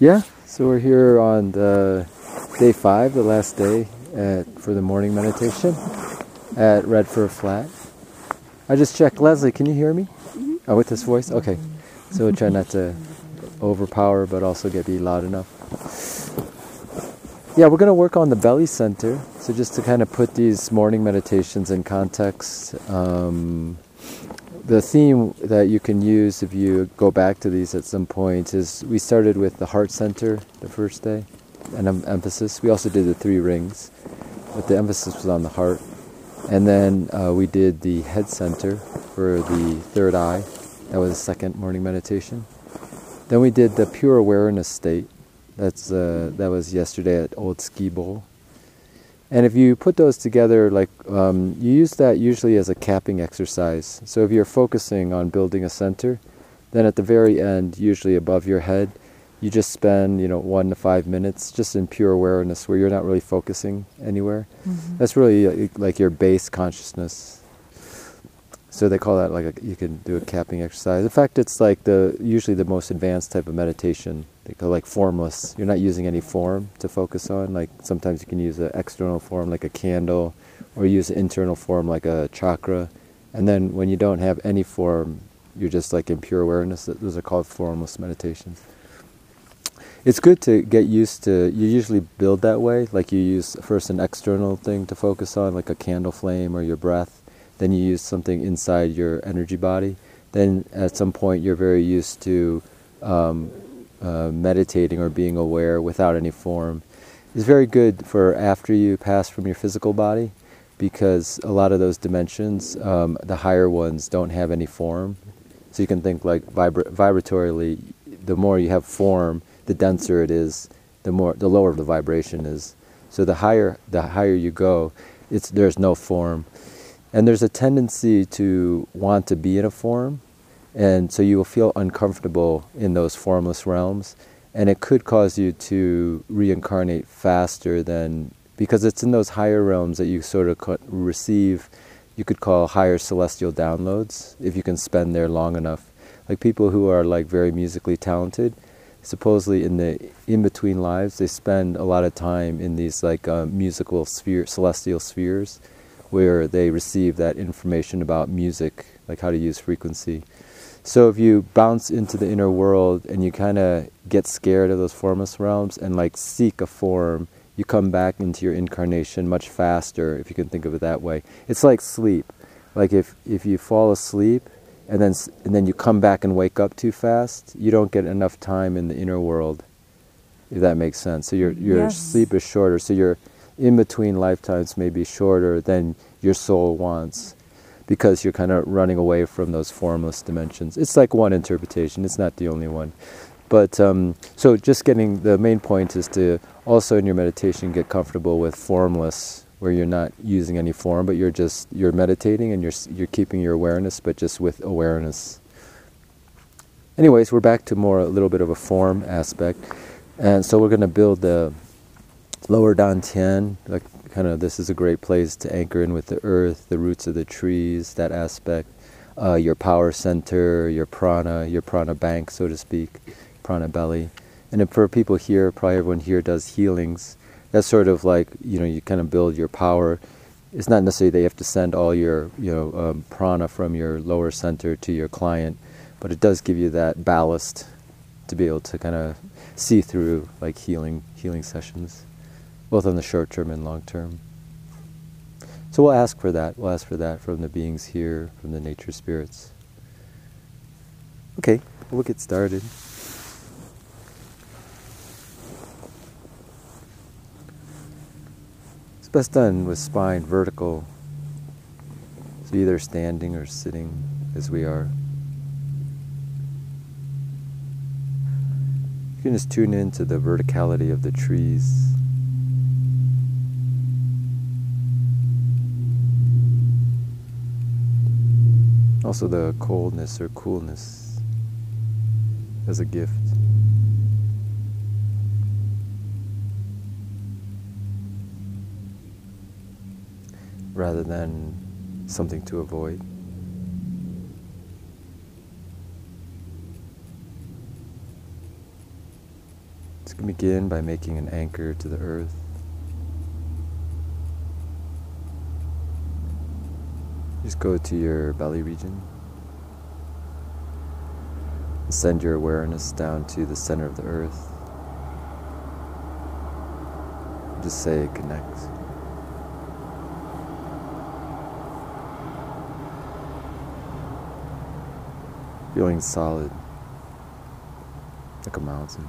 Yeah, so we're here on the day five, the last day at, for the morning meditation at Redford Flat. I just checked. Leslie, can you hear me? Mm-hmm. Oh, with this voice? Okay. So try not to overpower, but also get be loud enough. Yeah, we're going to work on the belly center. So just to kind of put these morning meditations in context. Um, the theme that you can use if you go back to these at some point is we started with the heart center the first day, and um, emphasis. We also did the three rings, but the emphasis was on the heart. And then uh, we did the head center for the third eye. That was the second morning meditation. Then we did the pure awareness state. That's uh, that was yesterday at Old Ski Bowl. And if you put those together, like um, you use that usually as a capping exercise. So if you're focusing on building a center, then at the very end, usually above your head, you just spend you know one to five minutes just in pure awareness where you're not really focusing anywhere. Mm-hmm. That's really like your base consciousness. So they call that like a, you can do a capping exercise. In fact, it's like the usually the most advanced type of meditation. They call like formless. You're not using any form to focus on. Like sometimes you can use an external form like a candle, or use an internal form like a chakra. And then when you don't have any form, you're just like in pure awareness. Those are called formless meditations. It's good to get used to. You usually build that way. Like you use first an external thing to focus on, like a candle flame or your breath then you use something inside your energy body. Then at some point you're very used to um, uh, meditating or being aware without any form. It's very good for after you pass from your physical body because a lot of those dimensions, um, the higher ones, don't have any form. So you can think like vibra- vibratorily, the more you have form, the denser it is, the more the lower the vibration is. So the higher the higher you go, it's there's no form. And there's a tendency to want to be in a form, and so you will feel uncomfortable in those formless realms, and it could cause you to reincarnate faster than because it's in those higher realms that you sort of receive, you could call higher celestial downloads if you can spend there long enough. Like people who are like very musically talented, supposedly in the in between lives, they spend a lot of time in these like um, musical sphere, celestial spheres where they receive that information about music, like how to use frequency. So if you bounce into the inner world and you kind of get scared of those formless realms and like seek a form, you come back into your incarnation much faster, if you can think of it that way. It's like sleep. Like if, if you fall asleep and then, and then you come back and wake up too fast, you don't get enough time in the inner world, if that makes sense. So your, your Yes. sleep is shorter. So your in between lifetimes may be shorter than your soul wants because you're kind of running away from those formless dimensions. It's like one interpretation, it's not the only one. But um, so just getting the main point is to also in your meditation get comfortable with formless where you're not using any form but you're just you're meditating and you're you're keeping your awareness but just with awareness. Anyways, we're back to more a little bit of a form aspect. And so we're going to build the lower dantian, like kind of this is a great place to anchor in with the earth, the roots of the trees, that aspect. Uh, your power center, your prana, your prana bank, so to speak, prana belly. And for people here, probably everyone here does healings. That's sort of like you know you kind of build your power. It's not necessarily that you have to send all your you know um, prana from your lower center to your client, but it does give you that ballast to be able to kind of see through like healing healing sessions both on the short term and long term. So we'll ask for that. We'll ask for that from the beings here, from the nature spirits. Okay, we'll get started. It's best done with spine vertical, so either standing or sitting as we are. You can just tune into the verticality of the trees. Also, the coldness or coolness as a gift. Rather than something to avoid. Can begin by making an anchor to the earth. Just go to your belly region. Send your awareness down to the center of the earth. Just say connect. Feeling solid, like a mountain.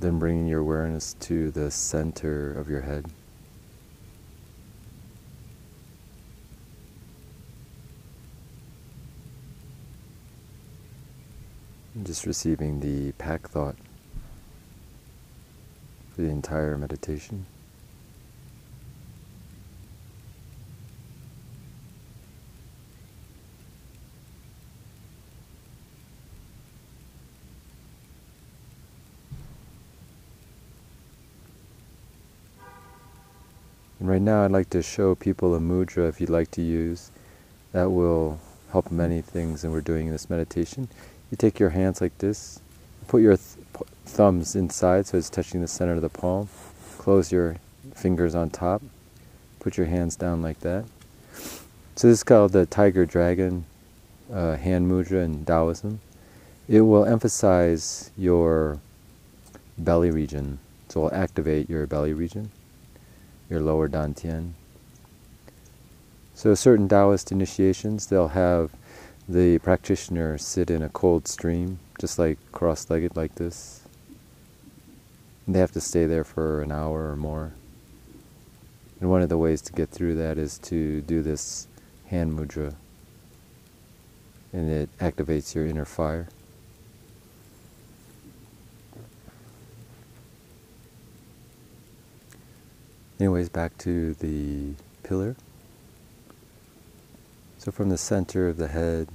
Then bringing your awareness to the center of your head. And just receiving the pack thought for the entire meditation. And right now I'd like to show people a mudra if you'd like to use. That will help many things and we're doing this meditation. You take your hands like this, put your th thumbs inside so it's touching the center of the palm. Close your fingers on top. Put your hands down like that. So this is called the tiger dragon uh, hand mudra in Taoism. It will emphasize your belly region. So it will activate your belly region your lower dantian. So certain Taoist initiations, they'll have the practitioner sit in a cold stream, just like cross-legged like this. And they have to stay there for an hour or more. And one of the ways to get through that is to do this hand mudra. And it activates your inner fire. Anyways, back to the pillar. So from the center of the head,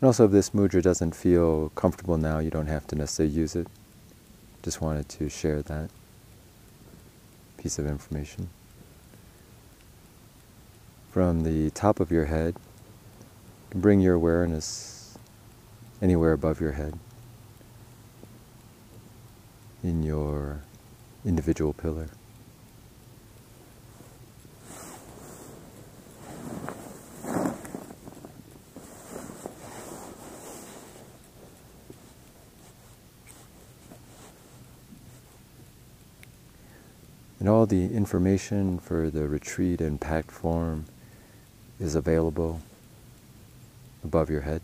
and also if this mudra doesn't feel comfortable now, you don't have to necessarily use it. Just wanted to share that piece of information. From the top of your head, you bring your awareness anywhere above your head in your individual pillar. And all the information for the retreat in packed form is available above your head,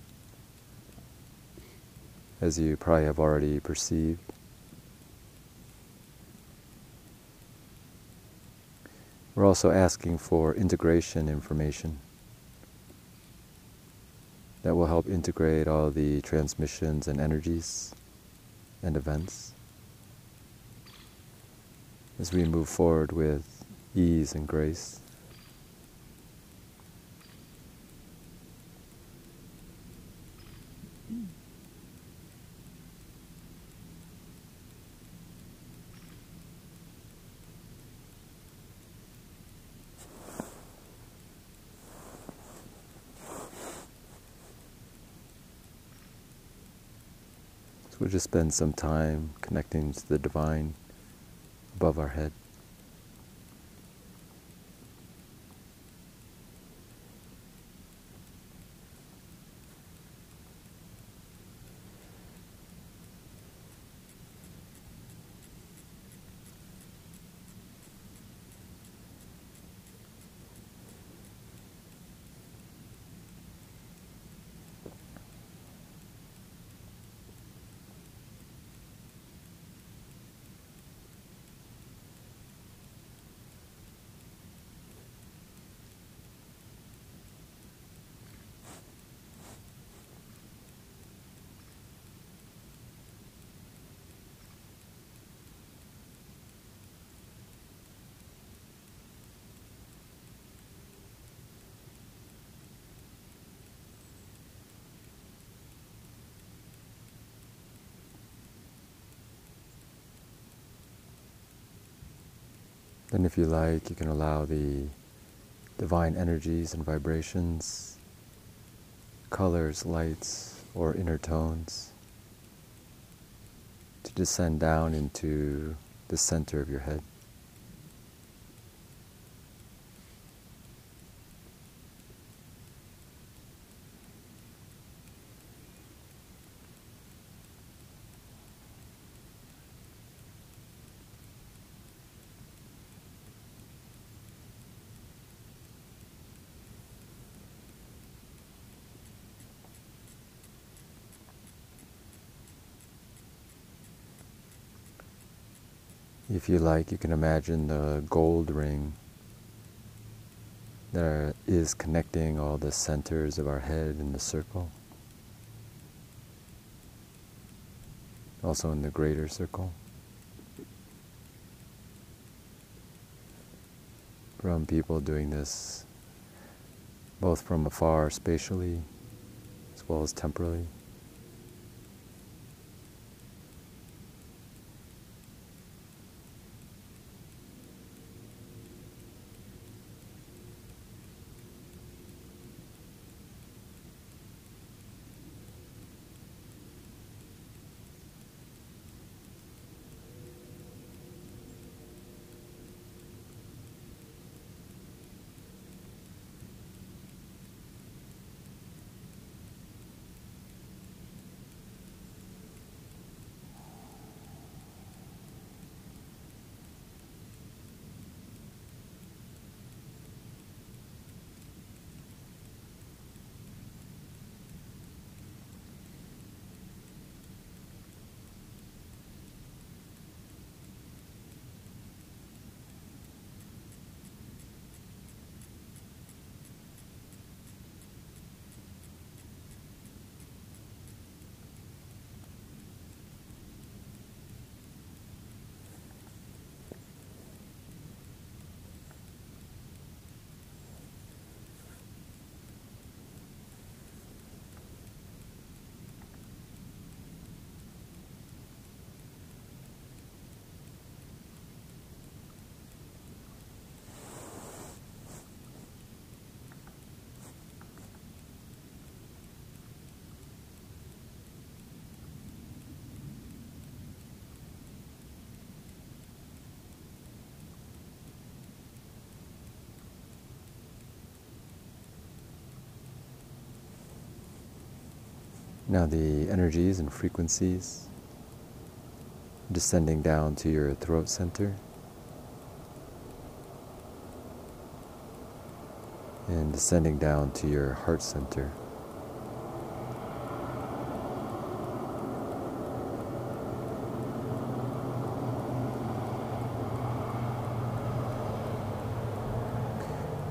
as you probably have already perceived. We're also asking for integration information that will help integrate all the transmissions and energies and events as we move forward with ease and grace. Just spend some time connecting to the divine above our head. Then, if you like, you can allow the divine energies and vibrations, colors, lights, or inner tones to descend down into the center of your head. If you like, you can imagine the gold ring that is connecting all the centers of our head in the circle. Also in the greater circle. From people doing this both from afar spatially as well as temporally. Now the energies and frequencies descending down to your throat center and descending down to your heart center.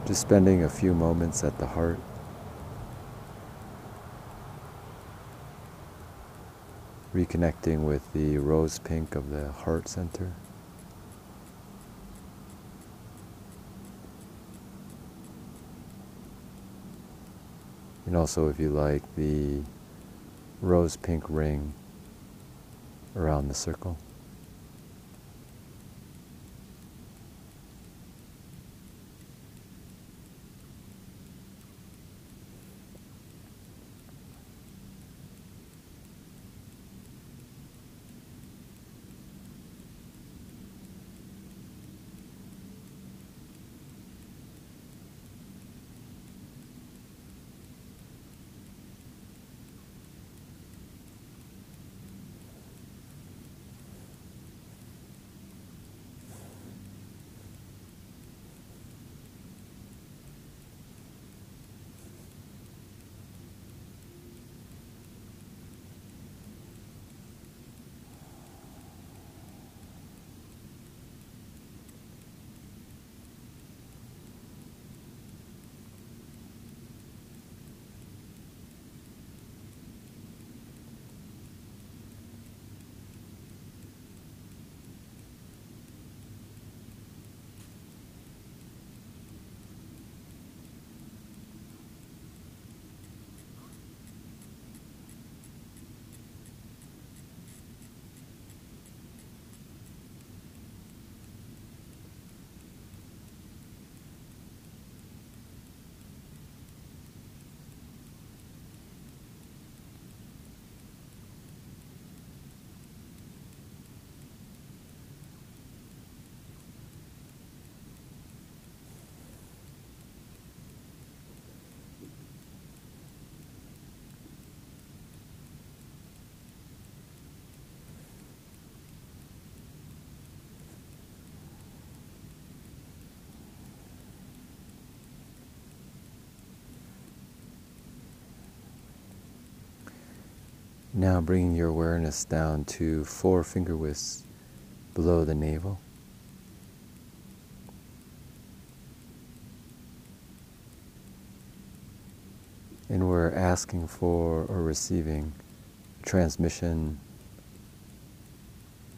Just spending a few moments at the heart. Reconnecting with the rose pink of the heart center. And also, if you like, the rose pink ring around the circle. Now bringing your awareness down to four finger widths below the navel. And we're asking for or receiving transmission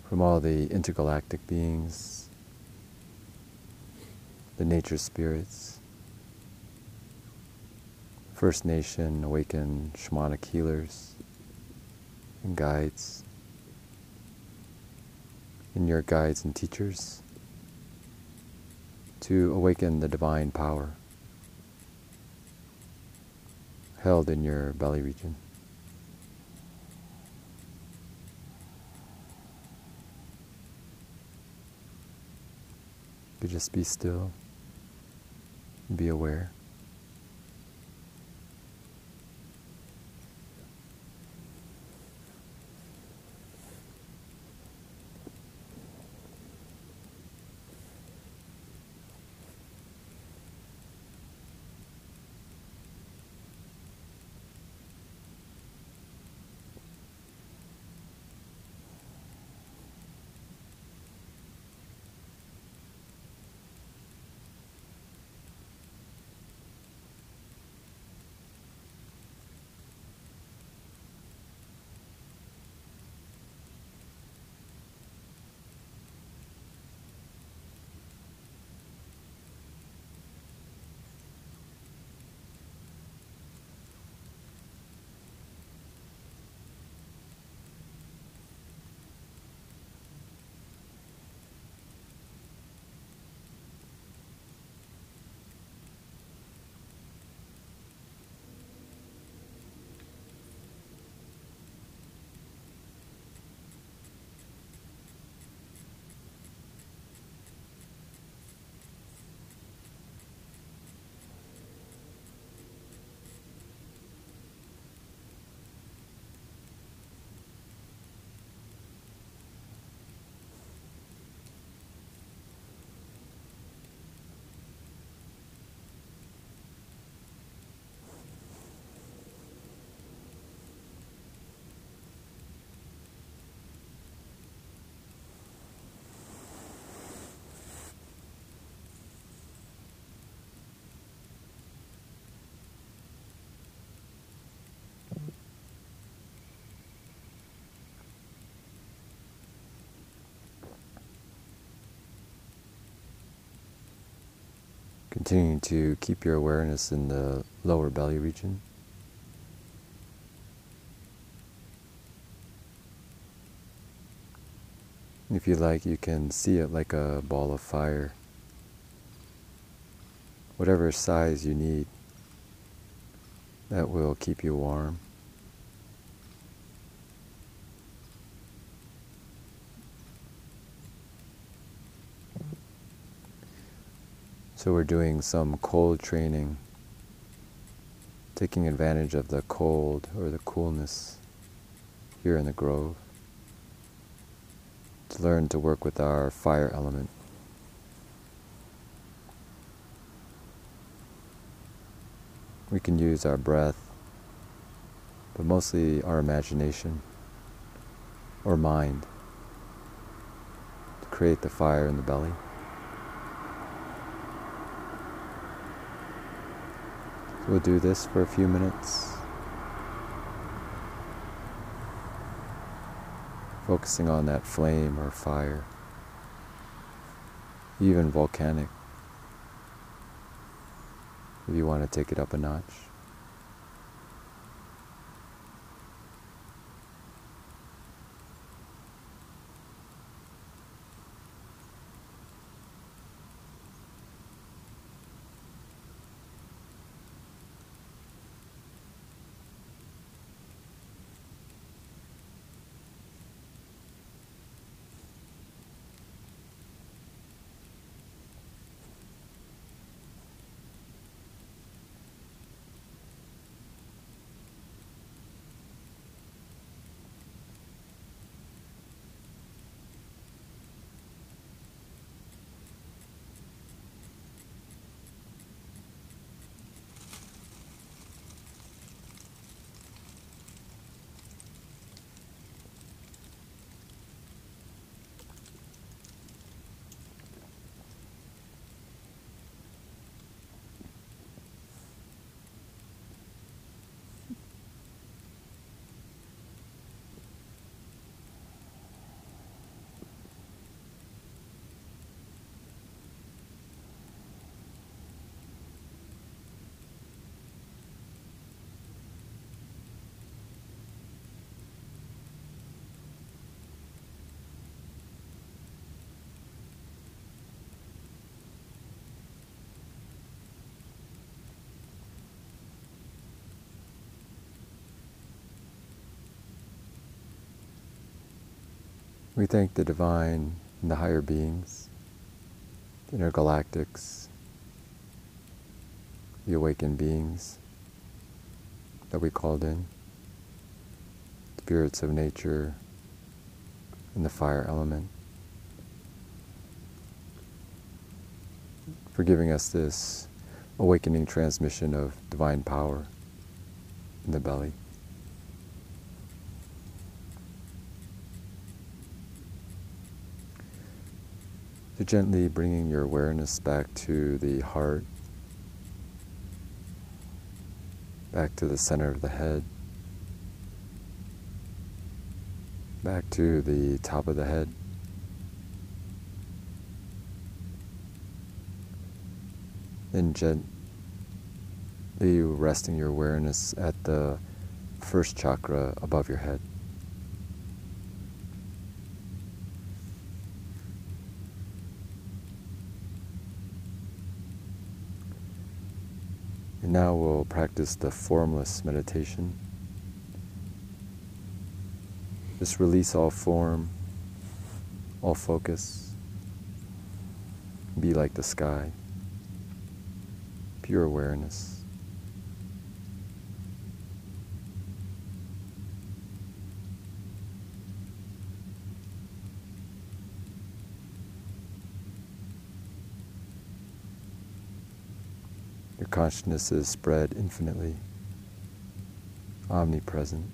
from all the intergalactic beings, the nature spirits, First Nation, awakened shamanic healers, and guides, and your guides and teachers to awaken the divine power held in your belly region. You just be still, be aware. Continuing to keep your awareness in the lower belly region. If you like, you can see it like a ball of fire. Whatever size you need, that will keep you warm. So we're doing some cold training, taking advantage of the cold or the coolness here in the grove to learn to work with our fire element. We can use our breath, but mostly our imagination or mind to create the fire in the belly. We'll do this for a few minutes. Focusing on that flame or fire, even volcanic, if you want to take it up a notch. We thank the divine and the higher beings, the intergalactics, the awakened beings that we called in, spirits of nature, and the fire element, for giving us this awakening transmission of divine power in the belly. So gently bringing your awareness back to the heart, back to the center of the head, back to the top of the head. Then gently resting your awareness at the first chakra above your head. And now we'll practice the formless meditation. Just release all form, all focus. Be like the sky, pure awareness. Your consciousness is spread infinitely, omnipresent.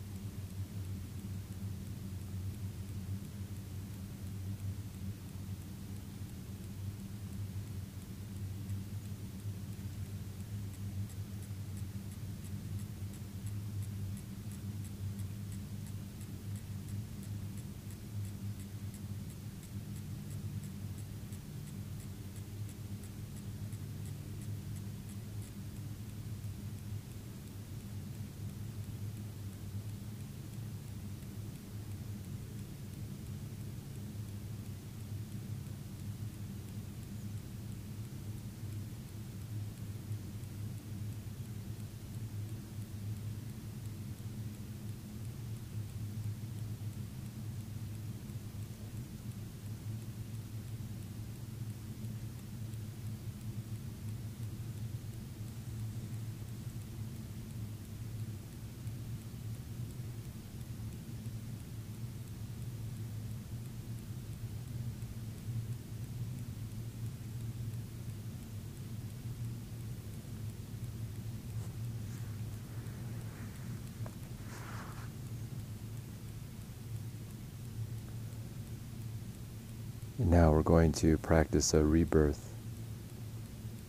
And now we're going to practice a rebirth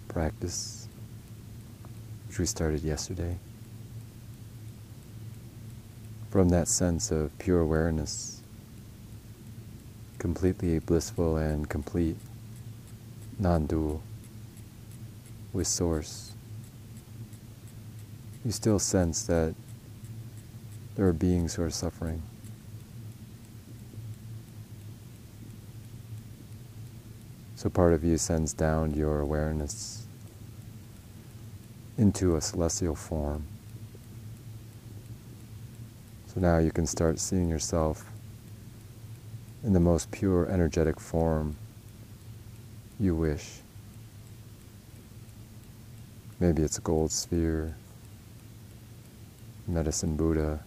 practice, which we started yesterday. From that sense of pure awareness, completely blissful and complete, non dual, with Source, you still sense that there are beings who are suffering. So part of you sends down your awareness into a celestial form. So now you can start seeing yourself in the most pure energetic form you wish. Maybe it's a gold sphere, medicine Buddha,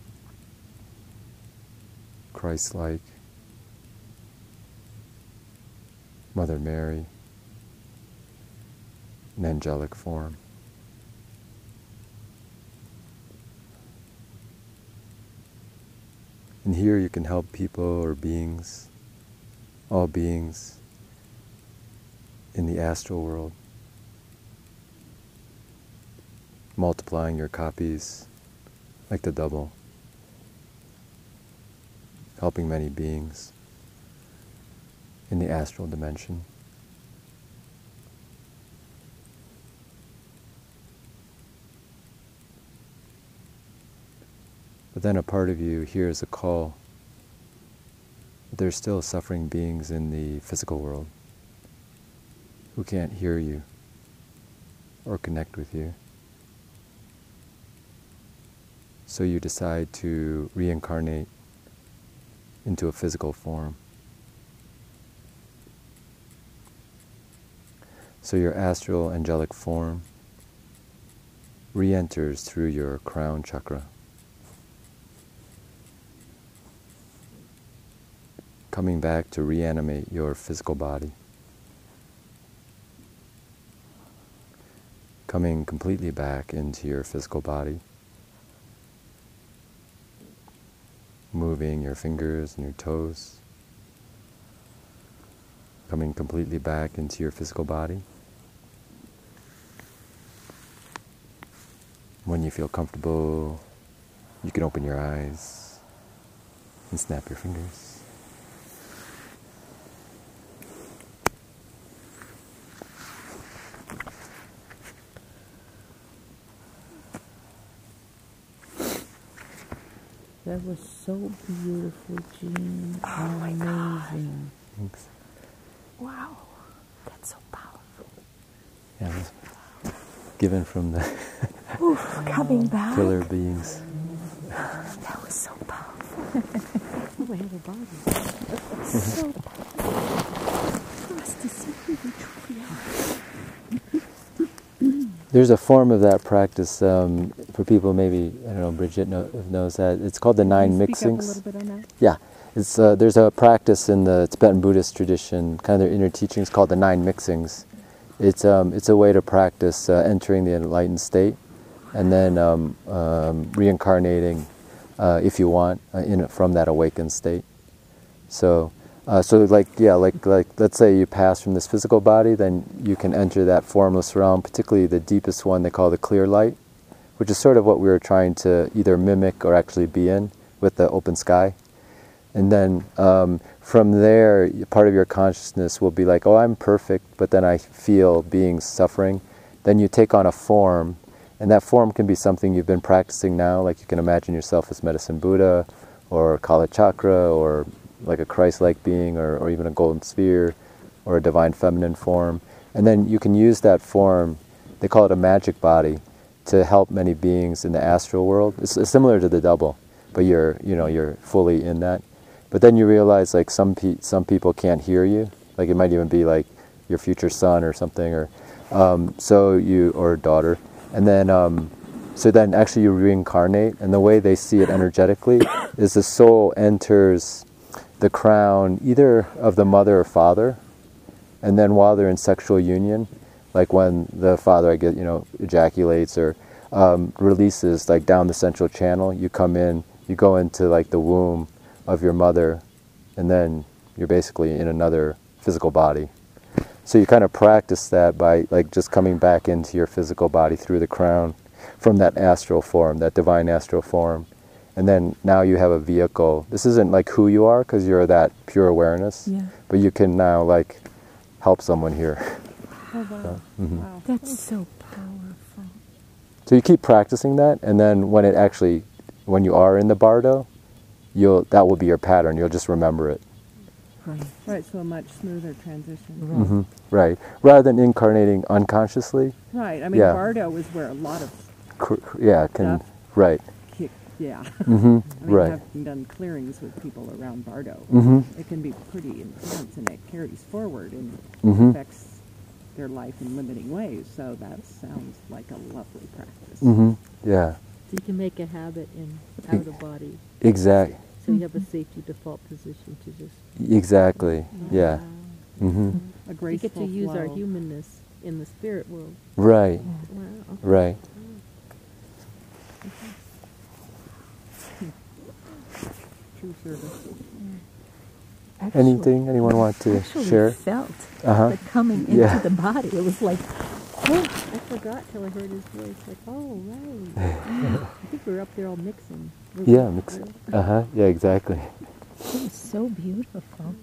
Christ like. Mother Mary, an angelic form. And here you can help people or beings, all beings in the astral world, multiplying your copies like the double, helping many beings in the astral dimension. But then a part of you hears a call. There's still suffering beings in the physical world who can't hear you or connect with you. So you decide to reincarnate into a physical form So your astral angelic form re enters through your crown chakra. Coming back to reanimate your physical body. Coming completely back into your physical body. Moving your fingers and your toes. Coming completely back into your physical body. When you feel comfortable, you can open your eyes and snap your fingers. That was so beautiful, Jean. Oh Amazing. Thanks. Wow. That's so powerful. Yeah, it was given from the Oof, coming back. pillar beings. That was so powerful. Oh, I have a body. so powerful. For us to see who we truly are. There's a form of that practice um, for people. Maybe I don't know. Bridget know, knows that. It's called the nine Can you speak up a mixings. little bit on that? Yeah, it's uh, there's a practice in the Tibetan Buddhist tradition, kind of their inner teachings, called the nine mixings. It's um, it's a way to practice uh, entering the enlightened state, and then um, um, reincarnating, uh, if you want, uh, in from that awakened state. So, uh, so like yeah, like like let's say you pass from this physical body, then you can enter that formless realm, particularly the deepest one they call the clear light, which is sort of what we were trying to either mimic or actually be in with the open sky. And then um, from there, part of your consciousness will be like, oh, I'm perfect, but then I feel beings suffering. Then you take on a form, and that form can be something you've been practicing now, like you can imagine yourself as Medicine Buddha, or Kala Chakra, or like a Christ like being, or, or even a golden sphere, or a divine feminine form. And then you can use that form, they call it a magic body, to help many beings in the astral world. It's, it's similar to the double, but you're, you know, you're fully in that. But then you realize like some pe- some people can't hear you. Like it might even be like your future son or something, or um, so you or daughter. And then um, so then actually you reincarnate, and the way they see it energetically is the soul enters the crown either of the mother or father, and then while they're in sexual union, like when the father I get you know ejaculates or um, releases like down the central channel, you come in, you go into like the womb of your mother, and then you're basically in another physical body. So you kind of practice that by like just coming back into your physical body through the crown from that astral form, that divine astral form. And then now you have a vehicle. This isn't like who you are because you're that pure awareness, Yeah. but you can now like help someone here. Oh, wow. mhm. Wow. That's so powerful. So you keep practicing that, and then when it actually, when you are in the bardo, you'll that will be your pattern. You'll just remember it. Right. Right, so a much smoother transition. Right. hmm Right. Rather than incarnating unconsciously. Right, I mean, Yeah. Bardo is where a lot of Cr- cr- yeah. Can Stuff. right. kick, yeah. hmm I mean, right. having done clearings with people around Bardo, hmm it can be pretty intense and it carries forward and Mhm. affects their life in limiting ways. So that sounds like a lovely practice. Mm-hmm. Yeah. So you can make a habit in out of body. Exact. So you have a safety default position to just Exactly. Yeah. Wow. hmm A We get to use our humanness in the spirit world. Right. Wow. Right. True service. Actually- Anything anyone want to actually share? felt Uh huh. the coming into Yeah. the body. It was like, I forgot till I heard his voice. Like, oh right. I think we were up there all mixing. Were we? Yeah. mixing. Uh huh. Yeah. Exactly. it was so beautiful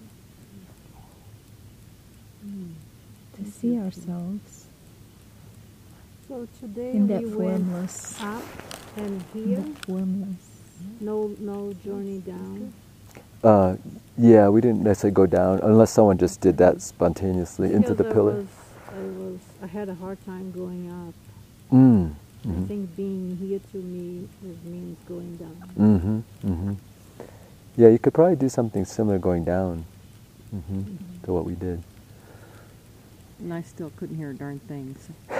to see ourselves So today in that we went formless, up and in here, that formless. no no journey down. Uh, yeah. We didn't necessarily go down unless someone just did that spontaneously into the Because pillar. I was, I had a hard time going up. Mm. I Mhm. think being here to me is means going down. Mm-hmm. Mm-hmm. Yeah, you could probably do something similar going down mm-hmm, to what we did. And I still couldn't hear a darn thing. So.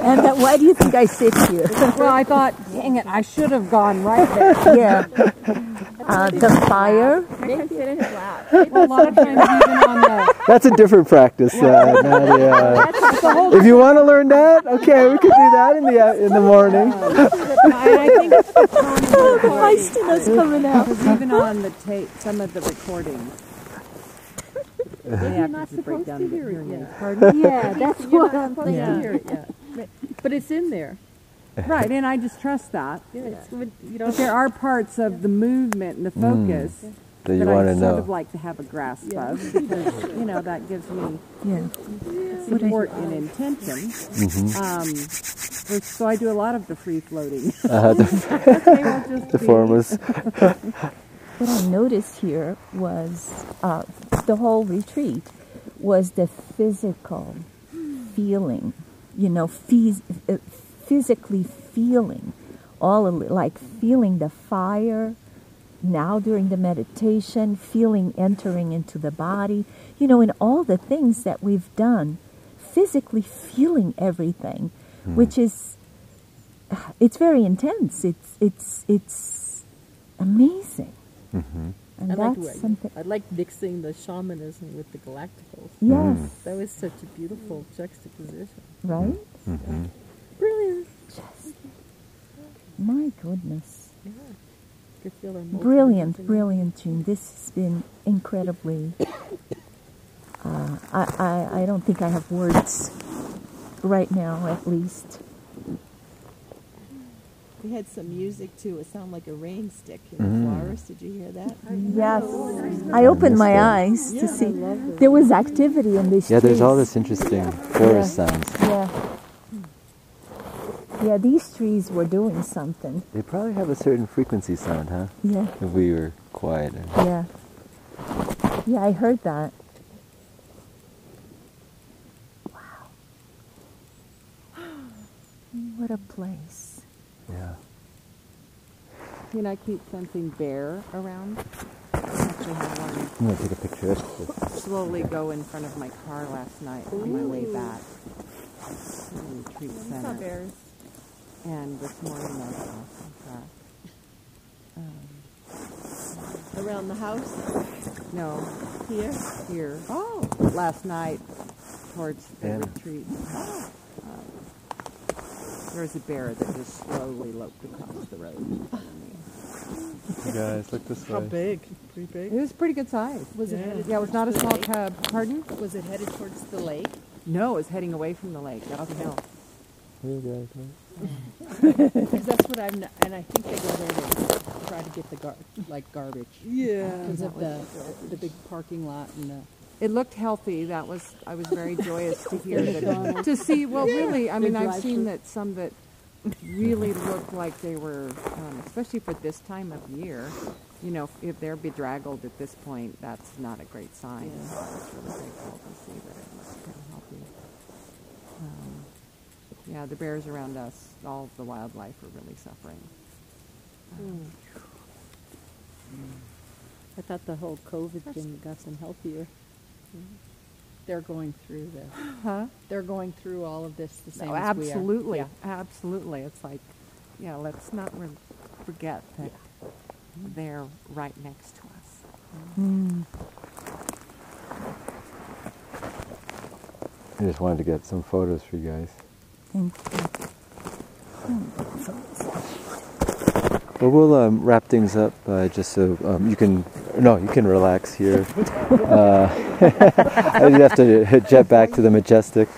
And that, why do you think I sit here? Well, I thought, dang it, I should have gone right there. yeah. Uh, the fire. Make him sit in his lap. Well, a lot of times, even on the That's a different practice, uh, Nadia. If you want to learn that, okay, we could do that in the uh, in the morning. I, I think it's the tone the. Feistiness coming out. Even on the tape, some of the recordings, they You're not supposed to hear it yet. Yeah, that's You're what I'm supposed thinking. to hear it. But it's in there. Right, and I just trust that. Yeah, it's, you But there are parts of the movement and the focus That you that I want to sort of like to have a grasp of because, you know, that gives me Yeah. support and intention. Mm-hmm. Um, so I do a lot of the free floating. Uh, the, they will the be- formless. What I noticed here was uh, the whole retreat was the physical feeling, you know, phys- uh, physically feeling, all of it, like feeling the fire. Now during the meditation, feeling entering into the body, you know, in all the things that we've done, physically feeling everything, which is, it's very intense. It's it's it's amazing. Mm-hmm. And I like that's what- something. I like mixing the shamanism with the galacticals. Yes, That was such a beautiful juxtaposition. right? Mm-hmm. Brilliant. Just, my goodness. Yeah. Could feel our multidimensional- Brilliant, brilliant, Jean. This has been incredibly. Uh, I, I, I don't think I have words right now, at least. We had some music too. It sounded like a rain stick in Mm. the flowers. Did you hear that? Yes. I opened my that. eyes to see. There was activity in these Yeah, there's all this interesting forest sounds. Yeah. Yeah, these trees were doing something. They probably have a certain frequency sound, huh? Yeah. If we were quieter. Yeah. Yeah, I heard that. Wow. What a place. Yeah. Can I keep sensing bear around. Actually, I'm gonna take a picture. That's cool. slowly go in front of my car last night on my way back. to the retreat center. bears. And this morning I saw some track. Um, Around the house no, here. here. Oh. Last night towards the Yeah. retreat. Um, there was a bear that just slowly loped across the road. in front of me. You guys, look this way. How big? Pretty big. It was pretty good size. Was it headed Yeah, it was not a small lake? cub. Pardon? Was it headed towards the lake? No, it was heading away from the lake up the hill. You guys, right? Because that's what I'm. Not, and I think they go there to try to get the gar- like garbage Yeah. because of the the big parking lot and the. It looked healthy. That was I was very joyous to hear that. To see, well, really, I mean, I've seen that some that really looked like they were, um, especially for this time of year. You know, if they're bedraggled at this point, that's not a great sign. Yeah. So I was really grateful to see that it was pretty healthy. Yeah, the bears around us, all of the wildlife are really suffering. I thought the whole COVID thing got them healthier. They're going through this. Huh? They're going through all of this the same No, as we are. absolutely, Yeah. absolutely. It's like, yeah, let's not re- forget that they're right next to us. Mm. I just wanted to get some photos for you guys. Thank. Well, we'll um, wrap things up uh, just so um, you can. No, you can relax here. uh, I have to jet back to the majestic,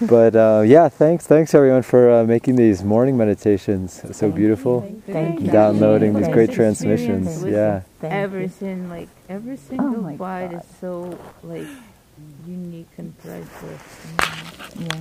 but uh, yeah, thanks, thanks everyone for uh, making these morning meditations so beautiful. Thank you. Downloading these great transmissions. Yeah. Thank everything like every Oh single my bite God. is so like unique and priceless. Yeah.